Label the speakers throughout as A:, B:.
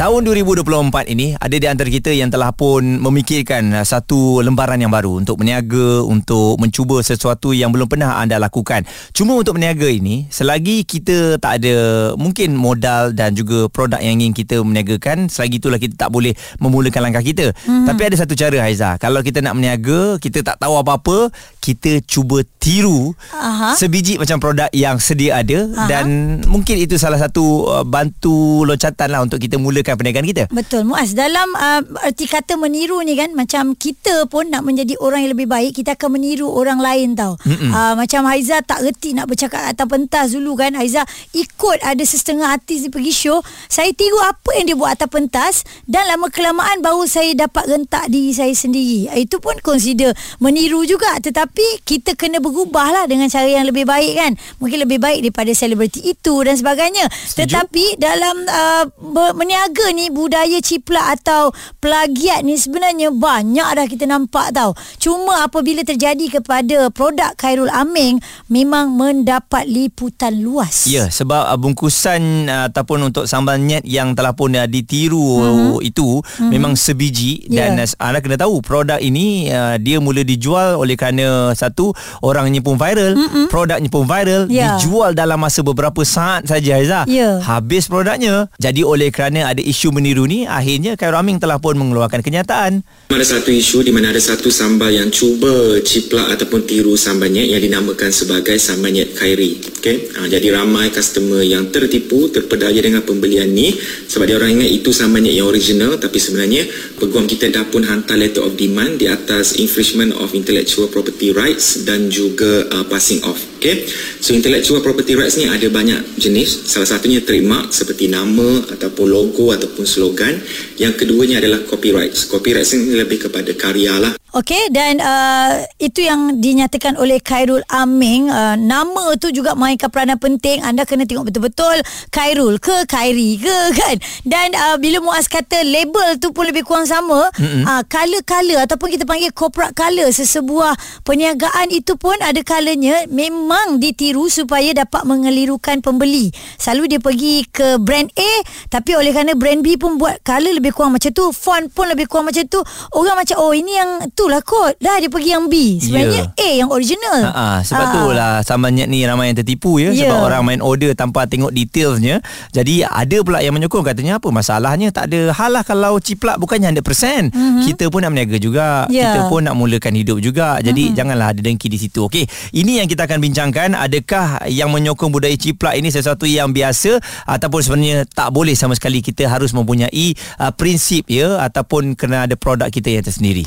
A: Tahun 2024 ini ada di antara kita yang telah pun memikirkan uh, satu lembaran yang baru untuk berniaga, untuk mencuba sesuatu yang belum pernah anda lakukan. Cuma untuk berniaga ini, selagi kita tak ada mungkin modal dan juga produk yang ingin kita berniagakan, selagi itulah kita tak boleh memulakan langkah kita. Hmm. Tapi ada satu cara Haiza, kalau kita nak berniaga, kita tak tahu apa-apa, kita cuba tiru
B: Aha.
A: sebiji macam produk yang sedia ada
B: Aha.
A: dan mungkin itu salah satu uh, bantu loncatan lah untuk kita mulakan perniagaan kita.
B: Betul Muaz dalam uh, arti kata meniru ni kan macam kita pun nak menjadi orang yang lebih baik kita akan meniru orang lain tau. Uh, macam Haiza tak reti nak bercakap atas pentas dulu kan Haiza ikut ada setengah artis dia pergi show saya tiru apa yang dia buat atas pentas dan lama kelamaan baru saya dapat rentak diri saya sendiri. Itu pun consider meniru juga tetapi kita kena berubah lah dengan cara yang lebih baik kan. Mungkin lebih baik daripada selebriti itu dan sebagainya.
A: Setuju.
B: Tetapi dalam uh, ber- meniaga ni budaya ciplak atau plagiat ni sebenarnya banyak dah kita nampak tau. Cuma apabila terjadi kepada produk Khairul Aming memang mendapat liputan luas.
A: Ya, sebab uh, bungkusan uh, ataupun untuk sambal nyet yang telah pun uh, ditiru mm-hmm. itu mm-hmm. memang sebiji
B: Ya.
A: dan uh, anda kena tahu produk ini uh, dia mula dijual oleh kerana satu orangnya pun viral, mm-hmm. produknya pun viral,
B: Ya.
A: dijual dalam masa beberapa saat saja Aiza.
B: Ya.
A: Habis produknya. Jadi oleh kerana ada isu meniru ni, akhirnya Khairul Aming telah pun mengeluarkan kenyataan.
C: Ada satu isu di mana ada satu sambal yang cuba ciplak ataupun tiru sambalnya yang dinamakan sebagai sambal nyet khairi. Okay? Ha, jadi ramai customer yang tertipu, terpedaya dengan pembelian ni sebab dia orang ingat itu sambal nyet yang original tapi sebenarnya peguam kita dah pun hantar letter of demand di atas infringement of intellectual property rights dan juga uh, passing off. Okay? So intellectual property rights ni ada banyak jenis. Salah satunya trademark seperti nama ataupun logo ataupun slogan. Yang keduanya adalah copyrights. Copyrights ni lebih kepada karya lah.
B: Okey dan uh, itu yang dinyatakan oleh Khairul Aming. Uh, nama tu juga mainkan peranan penting. Anda kena tengok betul-betul Khairul ke Khairi ke kan? Dan uh, bila Muaz kata label tu pun lebih kurang sama uh, color-color ataupun kita panggil corporate color sesebuah perniagaan itu pun ada colornya memang ditiru supaya dapat mengelirukan pembeli. Selalu dia pergi ke brand A tapi oleh kerana brand B pun buat color lebih kurang macam tu font pun lebih kurang macam tu orang macam oh ini yang itulah kot dah dia pergi yang B sebenarnya A yang original
A: Ha, ha, sebab
B: Ah.
A: tu lah sambal nyet ni ramai yang tertipu ya
B: Ya.
A: sebab orang main order tanpa tengok detailsnya. Jadi ada pula yang menyokong katanya apa masalahnya tak ada hal lah kalau ciplak bukannya 100%. Mm-hmm. Kita pun nak berniaga juga.
B: Ya.
A: Kita pun nak mulakan hidup juga. Jadi mm-hmm. janganlah ada dengki di situ. Okey, ini yang kita akan bincangkan adakah yang menyokong budaya ciplak ini sesuatu yang biasa ataupun sebenarnya tak boleh sama sekali kita harus mempunyai uh, prinsip ya ataupun kena ada produk kita yang tersendiri.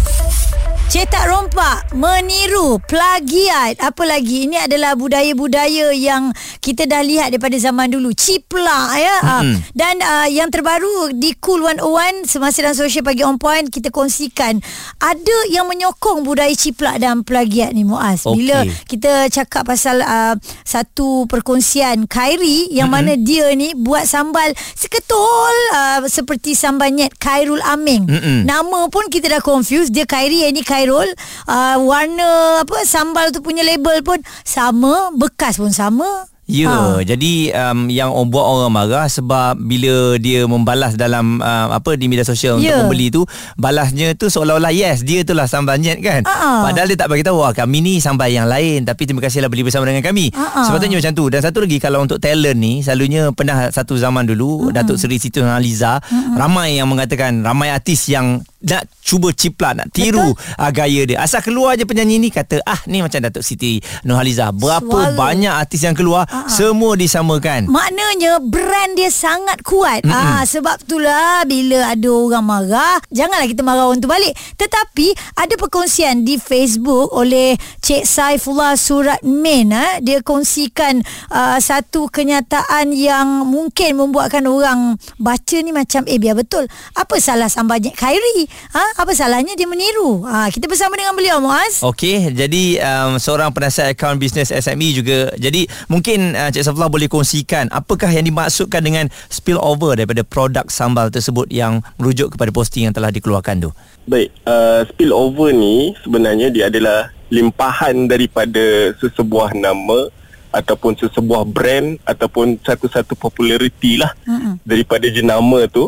B: Cetak rompak, meniru, plagiat, apa lagi? Ini adalah budaya-budaya yang kita dah lihat daripada zaman dulu. Ciplak ya. Mm-hmm. Dan uh, yang terbaru di Cool 101 semasa dan sosial pagi on point kita kongsikan ada yang menyokong budaya ciplak dan plagiat ni Muaz.
A: Okey.
B: Bila kita cakap pasal uh, satu perkongsian Khairi yang mm-hmm. mana dia ni buat sambal seketul uh, seperti sambal nyet Khairul Aming.
A: Mm-mm.
B: Nama pun kita dah confuse dia Khairi yang ni Khairul uh, warna apa sambal tu punya label pun sama bekas pun sama
A: Ya,
B: Ha.
A: ha. jadi um, yang buat orang marah sebab bila dia membalas dalam uh, apa di media sosial
B: Ya.
A: untuk pembeli tu, balasnya tu seolah-olah yes, dia itulah sambal nyet kan.
B: Ha-ha.
A: Padahal dia tak bagi tahu "Wah, kami ni sambal yang lain tapi terima kasihlah beli bersama dengan kami.
B: Ha-ha.
A: Sepatutnya macam tu. Dan satu lagi kalau untuk talent ni, selalunya pernah satu zaman dulu
B: Hmm.
A: Datuk Seri Siti Nurhaliza ramai yang mengatakan ramai artis yang nak cuba ciplak nak tiru uh, gaya dia. Asal keluar je penyanyi ni kata ah ni macam Datuk Siti Nurhaliza. Berapa
B: Suara.
A: banyak artis yang keluar
B: Ha-ha.
A: semua disamakan.
B: Maknanya brand dia sangat kuat. Ah sebab itulah bila ada orang marah, janganlah kita marah orang tu balik. Tetapi ada perkongsian di Facebook oleh Cik Saifullah Surat Min ah dia kongsikan uh, satu kenyataan yang mungkin membuatkan orang baca ni macam eh biar betul. Apa salah sambal nyet Khairi? Ha, apa salahnya dia meniru? Ha, kita bersama dengan beliau Muaz.
A: Okey, jadi um, seorang penasihat akaun bisnes SME juga. Jadi mungkin uh, Cik Saflah boleh kongsikan apakah yang dimaksudkan dengan spillover daripada produk sambal tersebut yang merujuk kepada posting yang telah dikeluarkan tu.
D: Baik, uh, spillover ni sebenarnya dia adalah limpahan daripada sesebuah nama ataupun sesebuah brand ataupun satu-satu populariti lah mm-hmm. daripada jenama tu.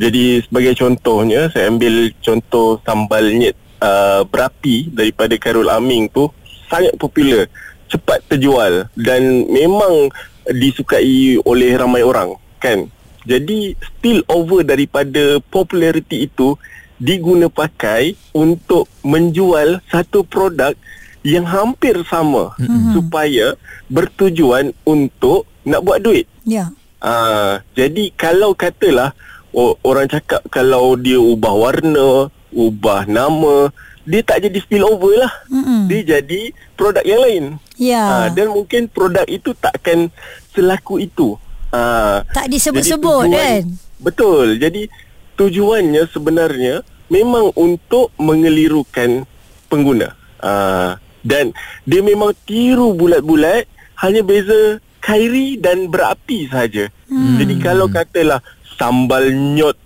D: Jadi sebagai contohnya saya ambil contoh sambal nyet uh, berapi daripada Karul Aming tu sangat popular, cepat terjual dan memang disukai oleh ramai orang kan. Jadi spill over daripada populariti itu diguna pakai untuk menjual satu produk yang hampir sama mm-hmm. supaya bertujuan untuk nak buat duit.
B: Ya.
D: Uh, jadi kalau katalah orang cakap kalau dia ubah warna, ubah nama, dia tak jadi spill over lah. Mm-hmm. Dia jadi produk yang lain.
B: Ya.
D: Uh, dan mungkin produk itu takkan selaku itu. Uh,
B: tak disebut-sebut kan?
D: Betul. Jadi tujuannya sebenarnya memang untuk mengelirukan pengguna. Uh, dan dia memang tiru bulat-bulat hanya beza kairi dan berapi saja. Hmm. Jadi kalau katalah sambal nyot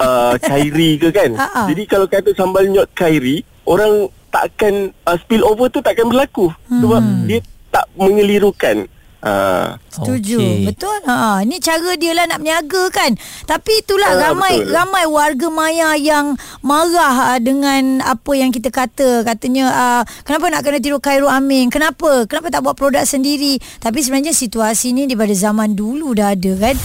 D: uh, kairi ke kan?
B: Ha-ha.
D: Jadi kalau kata sambal nyot kairi, orang takkan uh, spill over tu takkan berlaku hmm. sebab dia tak mengelirukan. Uh,
B: Setuju
A: Okey.
B: Betul ha, Ini cara dia lah nak berniaga kan Tapi itulah
D: Ah,
B: ramai
D: betul.
B: ramai warga maya yang marah ah, dengan apa yang kita kata Katanya ah, kenapa nak kena tiru Khairul Amin Kenapa? Kenapa tak buat produk sendiri Tapi sebenarnya situasi ni daripada zaman dulu dah ada kan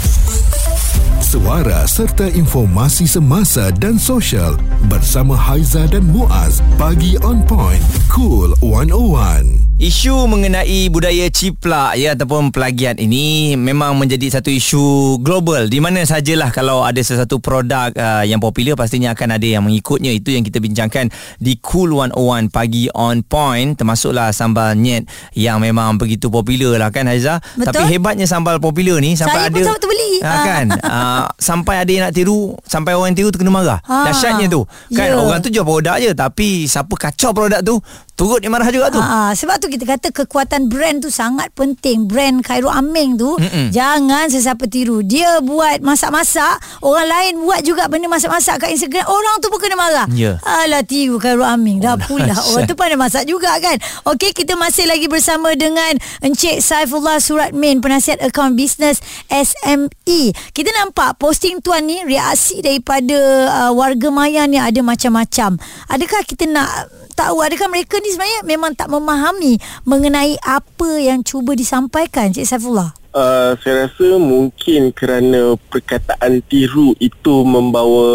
E: Suara serta informasi semasa dan sosial bersama Haiza dan Muaz. Pagi on point. Cool 101.
A: Isu mengenai budaya ciplak ya ataupun pelagiat ini memang menjadi satu isu global di mana sajalah kalau ada sesuatu produk uh, yang popular pastinya akan ada yang mengikutnya itu yang kita bincangkan di Cool 101 pagi on point termasuklah sambal nyet yang memang begitu popular lah kan Haiza
B: Betul.
A: tapi hebatnya sambal popular ni sampai
B: Saya pun
A: ada
B: sama terbeli.
A: ha, kan uh, sampai ada yang nak tiru sampai orang yang tiru tu kena marah
B: Ah.
A: dahsyatnya tu kan
B: Ya.
A: orang tu jual produk je tapi siapa kacau produk tu turut dia marah juga tu
B: Ha, sebab tu kita kata kekuatan brand tu sangat penting. Brand Khairul Aming tu Mm-mm. jangan sesiapa tiru. Dia buat masak-masak, orang lain buat juga benda masak-masak kat Instagram. Orang tu pun kena marah.
A: Ya.
B: Alah tiru Khairul Aming. Dah pula
A: dahsyat.
B: orang tu pandai masak juga kan. Okey, kita masih lagi bersama dengan Encik Saifullah Surat Min, penasihat akaun bisnes SME. Kita nampak posting tuan ni reaksi daripada uh, warga maya ni ada macam-macam. Adakah kita nak tahu adakah mereka ni sebenarnya memang tak memahami mengenai apa yang cuba disampaikan Cik Saifullah?
D: Uh, saya rasa mungkin kerana perkataan tiru itu membawa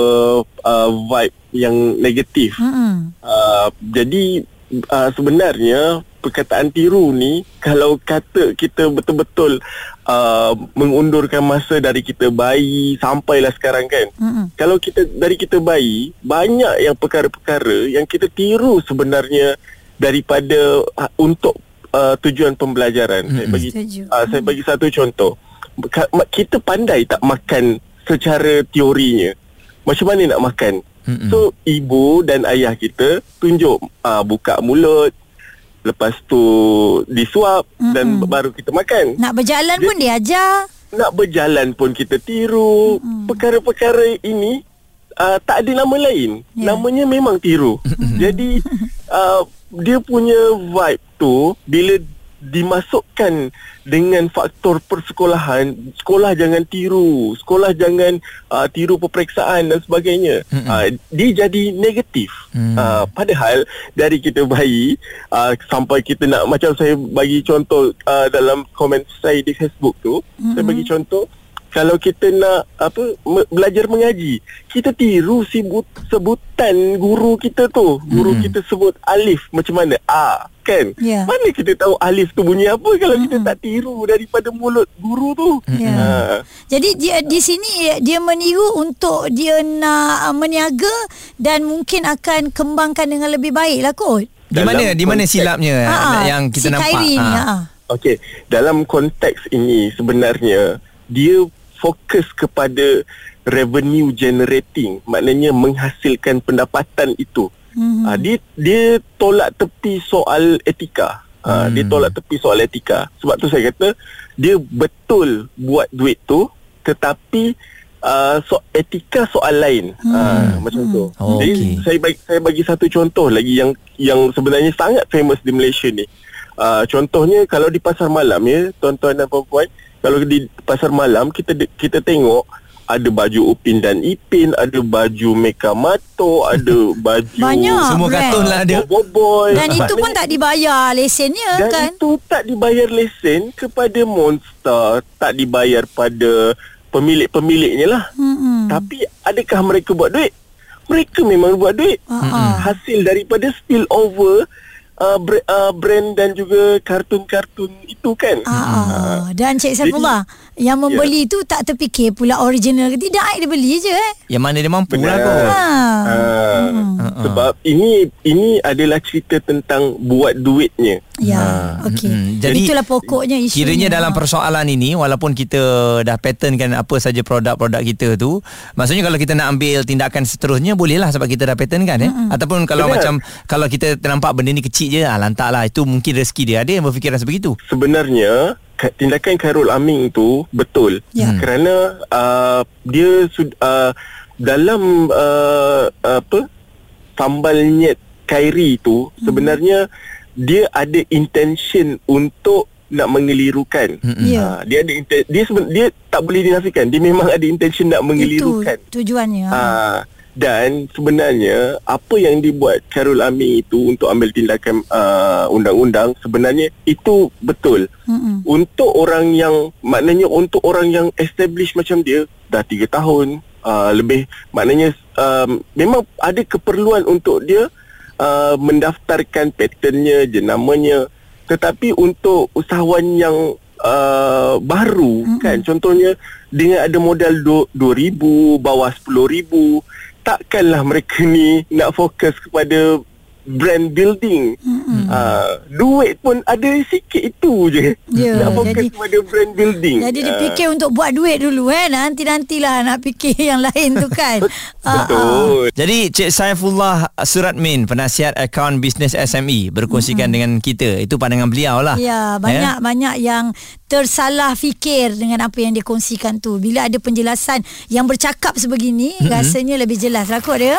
D: uh, vibe yang negatif.
B: Hmm.
D: Uh, jadi uh, sebenarnya perkataan tiru ni kalau kata kita betul-betul uh, mengundurkan masa dari kita bayi sampailah sekarang kan.
B: Mm-mm.
D: Kalau kita dari kita bayi banyak yang perkara-perkara yang kita tiru sebenarnya daripada uh, untuk uh, tujuan pembelajaran. Saya
A: Mm-mm.
D: bagi
B: Setuju.
D: uh, saya bagi satu contoh. Kita pandai tak makan secara teorinya. Macam mana nak makan?
A: Mm-mm.
D: So ibu dan ayah kita tunjuk uh, buka mulut lepas tu disuap
B: Mm-mm.
D: dan baru kita makan.
B: Nak berjalan pun dia ajar.
D: Nak berjalan pun kita tiru. Perkara-perkara ini uh, tak ada nama lain.
B: Ya.
D: Namanya memang tiru. Jadi uh, dia punya vibe tu bila dimasukkan dengan faktor persekolahan sekolah jangan tiru sekolah jangan uh, tiru peperiksaan dan sebagainya uh, dia jadi negatif
A: Mm.
D: uh, padahal dari kita bayi uh, sampai kita nak macam saya bagi contoh uh, dalam komen saya di Facebook tu mm-hmm. saya bagi contoh kalau kita nak apa me- belajar mengaji kita tiru sebut sebutan guru kita tu guru
A: Mm-mm.
D: kita sebut alif macam mana a kan
B: Ya.
D: mana kita tahu alif tu bunyi apa kalau kita tak tiru daripada mulut guru tu
B: Ya.
D: ha.
B: Jadi dia di sini dia meniru untuk dia nak uh, meniaga dan mungkin akan kembangkan dengan lebih baik lah kot.
A: Di mana di mana silapnya
B: Ha,
A: yang kita
B: si
A: nampak?
B: Ni,
A: Ha.
B: ha.
D: Okey, dalam konteks ini sebenarnya dia fokus kepada revenue generating maknanya menghasilkan pendapatan itu.
B: Mhm.
D: uh, dia dia tolak tepi soal etika. Uh, dia tolak tepi soal etika. Sebab tu saya kata dia betul buat duit tu tetapi uh, so etika soal lain. Uh, macam tu.
A: Oh,
D: jadi
A: okey.
D: saya bagi saya bagi satu contoh lagi yang yang sebenarnya sangat famous di Malaysia ni. Uh, contohnya kalau di pasar malam ya tuan-tuan dan puan-puan kalau di pasar malam kita kita tengok ada baju Upin dan Ipin, ada baju Meka Mato, ada baju
B: Banyak.
A: Semua
B: brand.
A: kartun lah dia.
D: Boboiboy.
B: Dan itu pun tak dibayar lesennya
D: dan
B: kan?
D: itu tak dibayar lesen kepada Monster, tak dibayar pada pemilik-pemiliknya lah.
B: Mm-mm.
D: Tapi adakah mereka buat duit? Mereka memang buat duit.
B: Ah.
D: Hasil daripada spill over uh, br- uh, brand dan juga kartun-kartun itu kan.
B: Ah, ah. Dan Cik Saifullah Yang
D: Ya.
B: membeli tu tak terfikir pula original ke tidak Dia beli je eh
A: Yang mana dia mampu lah kot.
B: ha.
D: Uh, sebab ini ini adalah cerita tentang buat duitnya.
B: Ya Okey
A: Mm-mm.
B: Jadi Itulah pokoknya isu
A: Kiranya dalam persoalan ini Walaupun kita dah patternkan Apa saja produk-produk kita tu Maksudnya kalau kita nak ambil tindakan seterusnya Bolehlah sebab kita dah patternkan eh? Ataupun kalau
D: Benar.
A: macam Kalau kita nampak benda ni kecil je ah, Lantak lah Itu mungkin rezeki dia Ada yang berfikiran sebegitu
D: sebenarnya tindakan Khairul Aming tu betul
B: Ya.
D: kerana uh, dia sud, uh, dalam uh, apa sambal nyet Khairi tu
B: Hmm.
D: sebenarnya dia ada intention untuk nak mengelirukan.
B: Ya
D: Uh, dia ada inten- dia seben- dia tak boleh dinafikan dia memang ada intention nak
B: Itu
D: mengelirukan.
B: tujuannya ha.
D: Dan sebenarnya apa yang dibuat Khairul Amin itu untuk ambil tindakan uh, undang-undang sebenarnya itu betul.
B: Mm-mm.
D: Untuk orang yang maknanya untuk orang yang establish macam dia dah 3 tahun uh, lebih maknanya um, memang ada keperluan untuk dia uh, mendaftarkan patternnya, jenamanya tetapi untuk usahawan yang uh, baru mm-hmm. kan contohnya dengan ada modal du- 2000 bawah 10000 takkanlah mereka ni nak fokus kepada brand building. Mm-hmm. uh, duit pun ada sikit itu je.
B: Ya,
D: nak fokus
B: jadi-
D: kepada brand building.
B: Jadi dia fikir untuk buat duit dulu eh? Nanti-nantilah nak fikir yang lain tu kan? Ah, ah.
D: betul
A: Jadi Cik Saifullah Suratmin Penasihat Akaun Bisnes SME Berkongsikan dengan kita. Itu pandangan beliau lah.
B: Ya, banyak-banyak yang tersalah fikir dengan apa yang dia kongsikan tu. Bila ada penjelasan yang bercakap sebegini, mm-hmm. rasanya lebih jelas lah kot dia.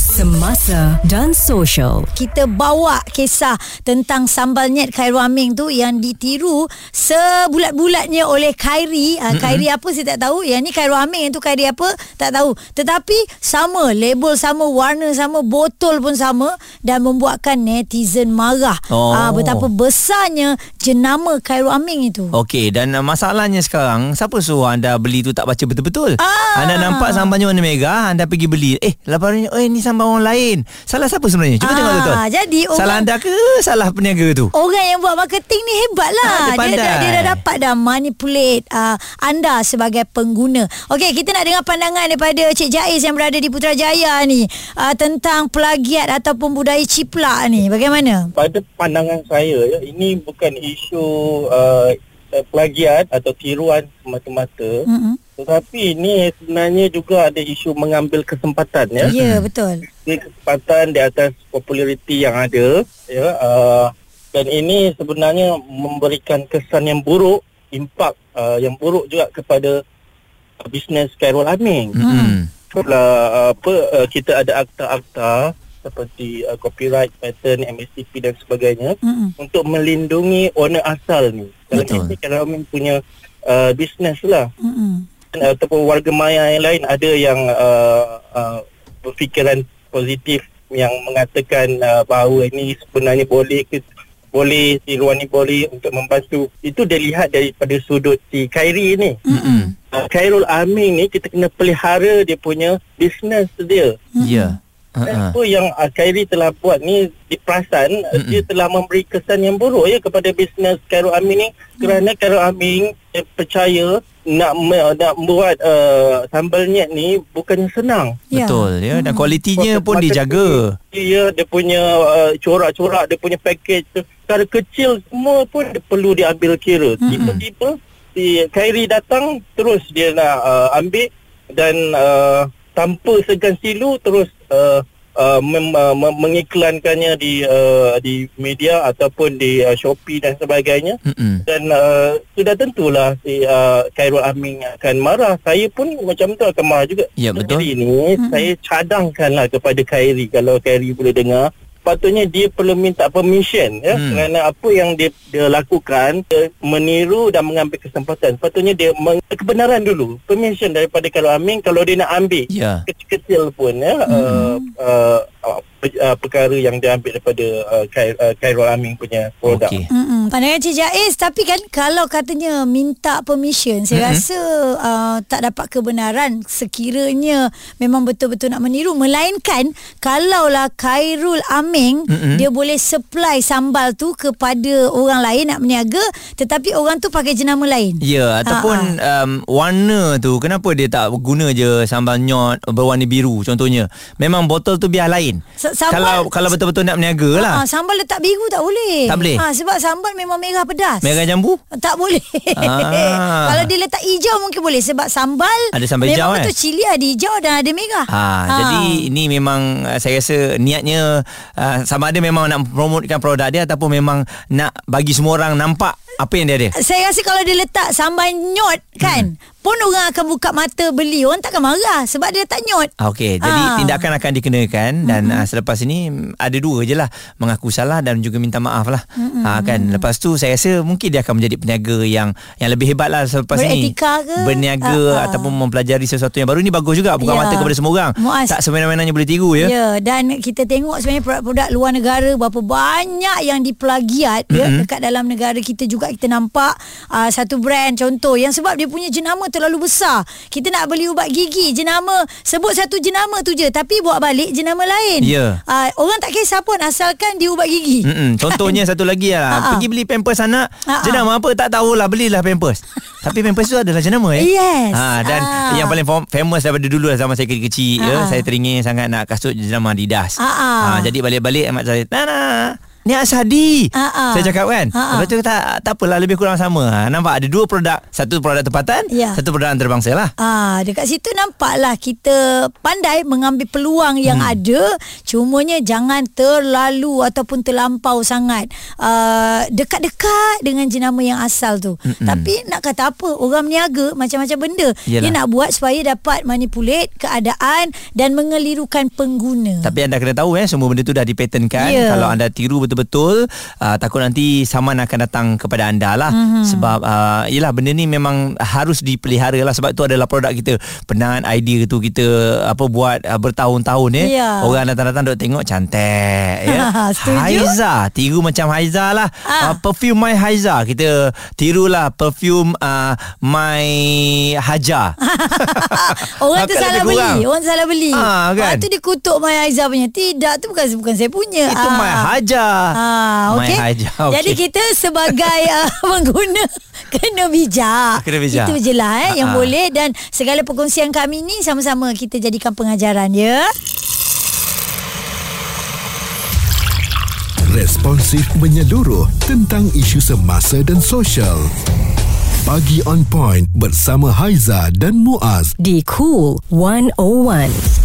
F: Semasa dan social.
B: Kita bawa kisah tentang sambal nyet Khairul Aming tu yang ditiru sebulat-bulatnya oleh Khairi. Uh, Khairi apa saya tak tahu. Yang ni Khairul Aming tu Khairi apa tak tahu. Tetapi sama, label sama, warna sama, botol pun sama dan membuatkan netizen marah.
A: Oh.
B: Ah, betapa besarnya jenama Khairul Aming itu.
A: Okey dan uh, masalahnya sekarang siapa suruh anda beli tu tak baca betul-betul?
B: Ah.
A: Anda nampak sambalnya warna merah, anda pergi beli. Eh, laporannya oh ni sambal orang lain. Salah siapa sebenarnya? Cuba
B: Ah,
A: tengok betul.
B: jadi orang-
A: Salah anda ke salah peniaga tu?
B: Orang yang buat marketing ni hebat lah.
A: Ah, dia
B: dia, dah,
A: pandai.
B: dia dah dapat dah manipulate uh, anda sebagai pengguna. Okey, kita nak dengar pandangan daripada Cik Jais yang berada di Putrajaya ni uh, tentang plagiat ataupun budaya ciplak ni. Bagaimana?
G: pada pandangan saya ya, ini bukan isu uh, uh, plagiat atau tiruan semata-mata
B: Mm-mm.
G: Tetapi ini sebenarnya juga ada isu mengambil kesempatan ya
B: Ya, yeah, betul.
G: ini kesempatan di atas populariti yang ada ya uh, dan ini sebenarnya memberikan kesan yang buruk impak uh, yang buruk juga kepada uh, bisnes Khairul Aming
A: Hmm.
G: Itulah uh, apa uh, kita ada akta-akta seperti uh, copyright, patent, MSTP dan sebagainya
B: Mm-mm.
G: untuk melindungi owner asal ni. Dalam
A: Betul.
G: ini kalau Amin punya uh, bisnes lah
B: Mm-mm.
G: Uh, ataupun warga maya yang lain ada yang uh, uh, berfikiran positif yang mengatakan uh, bahawa ini sebenarnya boleh ke boleh tiruan ni boleh untuk membantu. Itu dilihat daripada sudut si Khairi ni.
A: Hmm.
G: uh, Khairul Amin ni kita kena pelihara dia punya bisnes dia.
A: Ya.
G: dan
A: Ha.
G: apa yang uh, Khairi telah buat ni diperasan uh, dia telah memberi kesan yang buruk ya kepada bisnes Khairul Amin ni. Kerana Khairul Amin saya percaya nak nak buat uh, sambal nyet ni bukannya senang.
B: Ya.
A: Betul ya dan kualitinya pun
G: Marketing
A: dijaga.
G: Dia dia punya uh, corak-corak dia punya package tu secara kecil semua pun dia perlu diambil kira. Tiba-tiba si Khairi datang terus dia nak uh, ambil dan uh, tanpa segan silu terus uh, uh, mem, uh, mengiklankannya di uh, di media ataupun di uh, Shopee dan sebagainya
A: Mm-mm.
G: dan uh, sudah tentulah si uh, Khairul Amin akan marah. Saya pun macam tu akan marah juga.
A: Ya, betul.
G: Jadi ini hmm. saya cadangkanlah kepada Khairi kalau Khairi boleh dengar patutnya dia perlu minta permission ya
A: Hmm.
G: kerana apa yang dia dia lakukan dia meniru dan mengambil kesempatan patutnya dia meng- kebenaran dulu permission daripada Khairul Amin kalau dia nak ambil
A: Ya.
G: kecil-kecil pun ya hmm. uh, uh, uh, pe- uh, perkara yang dia ambil daripada uh, Khair, uh, Khairul Amin punya produk
A: Okey.
B: Mm-mm. Pandangan Cik Jaiz Tapi kan Kalau katanya Minta permission Saya
A: Mm-mm.
B: rasa uh, Tak dapat kebenaran Sekiranya Memang betul-betul nak meniru Melainkan Kalaulah Khairul Aming
A: Mm-mm.
B: Dia boleh supply sambal tu Kepada orang lain Nak berniaga Tetapi orang tu pakai jenama lain
A: Ya ataupun um, warna tu kenapa dia tak guna je sambal nyot berwarna biru contohnya. Memang botol tu biar lain.
B: S- sambal-
A: kalau kalau betul-betul nak berniaga lah.
B: Ah, sambal letak biru tak boleh.
A: Tak boleh?
B: Ha, sebab sambal memang merah pedas.
A: Merah jambu?
B: Tak boleh.
A: Ah.
B: Kalau dia letak hijau mungkin boleh sebab sambal
A: Ada sambal hijau,
B: memang
A: eh?
B: betul cili ada hijau dan ada merah.
A: Ha, jadi ini memang uh, saya rasa niatnya uh, sama ada memang nak promotekan produk dia ataupun memang nak bagi semua orang nampak apa yang dia ada.
B: saya rasa kalau dia letak sambal nyot kan
A: Hmm.
B: pun orang akan buka mata beli orang takkan marah sebab dia letak nyot.
A: Ah, Okey, jadi
B: Ah.
A: tindakan akan dikenakan dan uh, selepas ini ada dua je lah mengaku salah dan juga minta maaf lah. Ha, kan lepas tu saya rasa mungkin dia akan menjadi peniaga yang yang lebih hebat lah selepas ini.
B: Beretika ke?
A: Berniaga
B: Ah, ah.
A: ataupun mempelajari sesuatu yang baru ini bagus juga buka
B: Ya.
A: mata kepada semua orang.
B: Muaz.
A: Tak semena-menanya boleh tiru ya.
B: Ya, dan kita tengok sebenarnya produk-produk luar negara berapa banyak yang diplagiat mm-hmm. ya dekat dalam negara kita juga kita nampak uh, satu brand contoh yang sebab dia punya jenama terlalu besar. Kita nak beli ubat gigi, jenama sebut satu jenama tu je tapi buat balik jenama lain.
A: Ya.
B: Uh, orang tak kisah pun asalkan dia ubat gigi.
A: Mm-mm. Contohnya satu lagi lah
B: Ha-ha.
A: Pergi beli pampers anak
B: Ha-ha.
A: Jenama apa tak tahulah Belilah pampers Tapi pampers tu adalah jenama eh
B: Yes.
A: ha, Dan
B: Ah.
A: yang paling fam- famous daripada dulu lah Zaman saya kecil-kecil ya,
B: Ha-ha.
A: Saya teringin sangat nak kasut jenama Adidas
B: Ha-ha.
A: ha, Jadi balik-balik Mak saya Nana Ni Asadi
B: Ha-ha.
A: Saya cakap kan
B: Ha-ha.
A: Lepas tu tak, tak apalah Lebih kurang sama ha, Nampak ada dua produk Satu produk tempatan
B: Ya.
A: Satu produk antarabangsa lah
B: Ah, dekat situ nampaklah kita pandai mengambil peluang yang hmm. ada. Cumanya jangan terlalu ataupun terlampau sangat uh, dekat-dekat dengan jenama yang asal tu.
A: Mm-mm.
B: Tapi nak kata apa? Orang berniaga macam-macam benda.
A: Yelah.
B: Dia nak buat supaya dapat manipulate keadaan dan mengelirukan pengguna.
A: Tapi anda kena tahu eh semua benda tu dah dipatenkan.
B: Ya.
A: Kalau anda tiru betul-betul uh, takut nanti saman akan datang kepada anda lah. Mm-hmm. Sebab uh, yelah benda ni memang harus dipelihara lah sebab tu adalah produk kita. Penangan idea tu kita apa buat uh, bertahun-tahun eh.
B: Ya.
A: Orang datang-datang duk tengok cantik ya. Haiza, tiru macam Haiza lah.
B: Ah.
A: Uh, perfume My Haiza. Kita tirulah perfume uh, My Haja.
B: Orang tu salah beli. Orang salah beli.
A: Ah, kan?
B: Lepas tu dia kutuk Maya Aizah punya. Tidak, tu bukan bukan saya punya.
A: Itu
B: Ah.
A: My Haja.
B: Ah,
A: My
B: okey.
A: Haja. okey.
B: Jadi kita sebagai uh, pengguna kena bijak.
A: Kena bijak.
B: Itu je lah eh, yang
A: Ha-ha.
B: boleh dan segala perkongsian kami ni sama-sama kita jadikan pengajaran ya.
E: Responsif menyeluruh tentang isu semasa dan sosial. Pagi on point bersama Haiza dan Muaz.
F: Di Cool 101.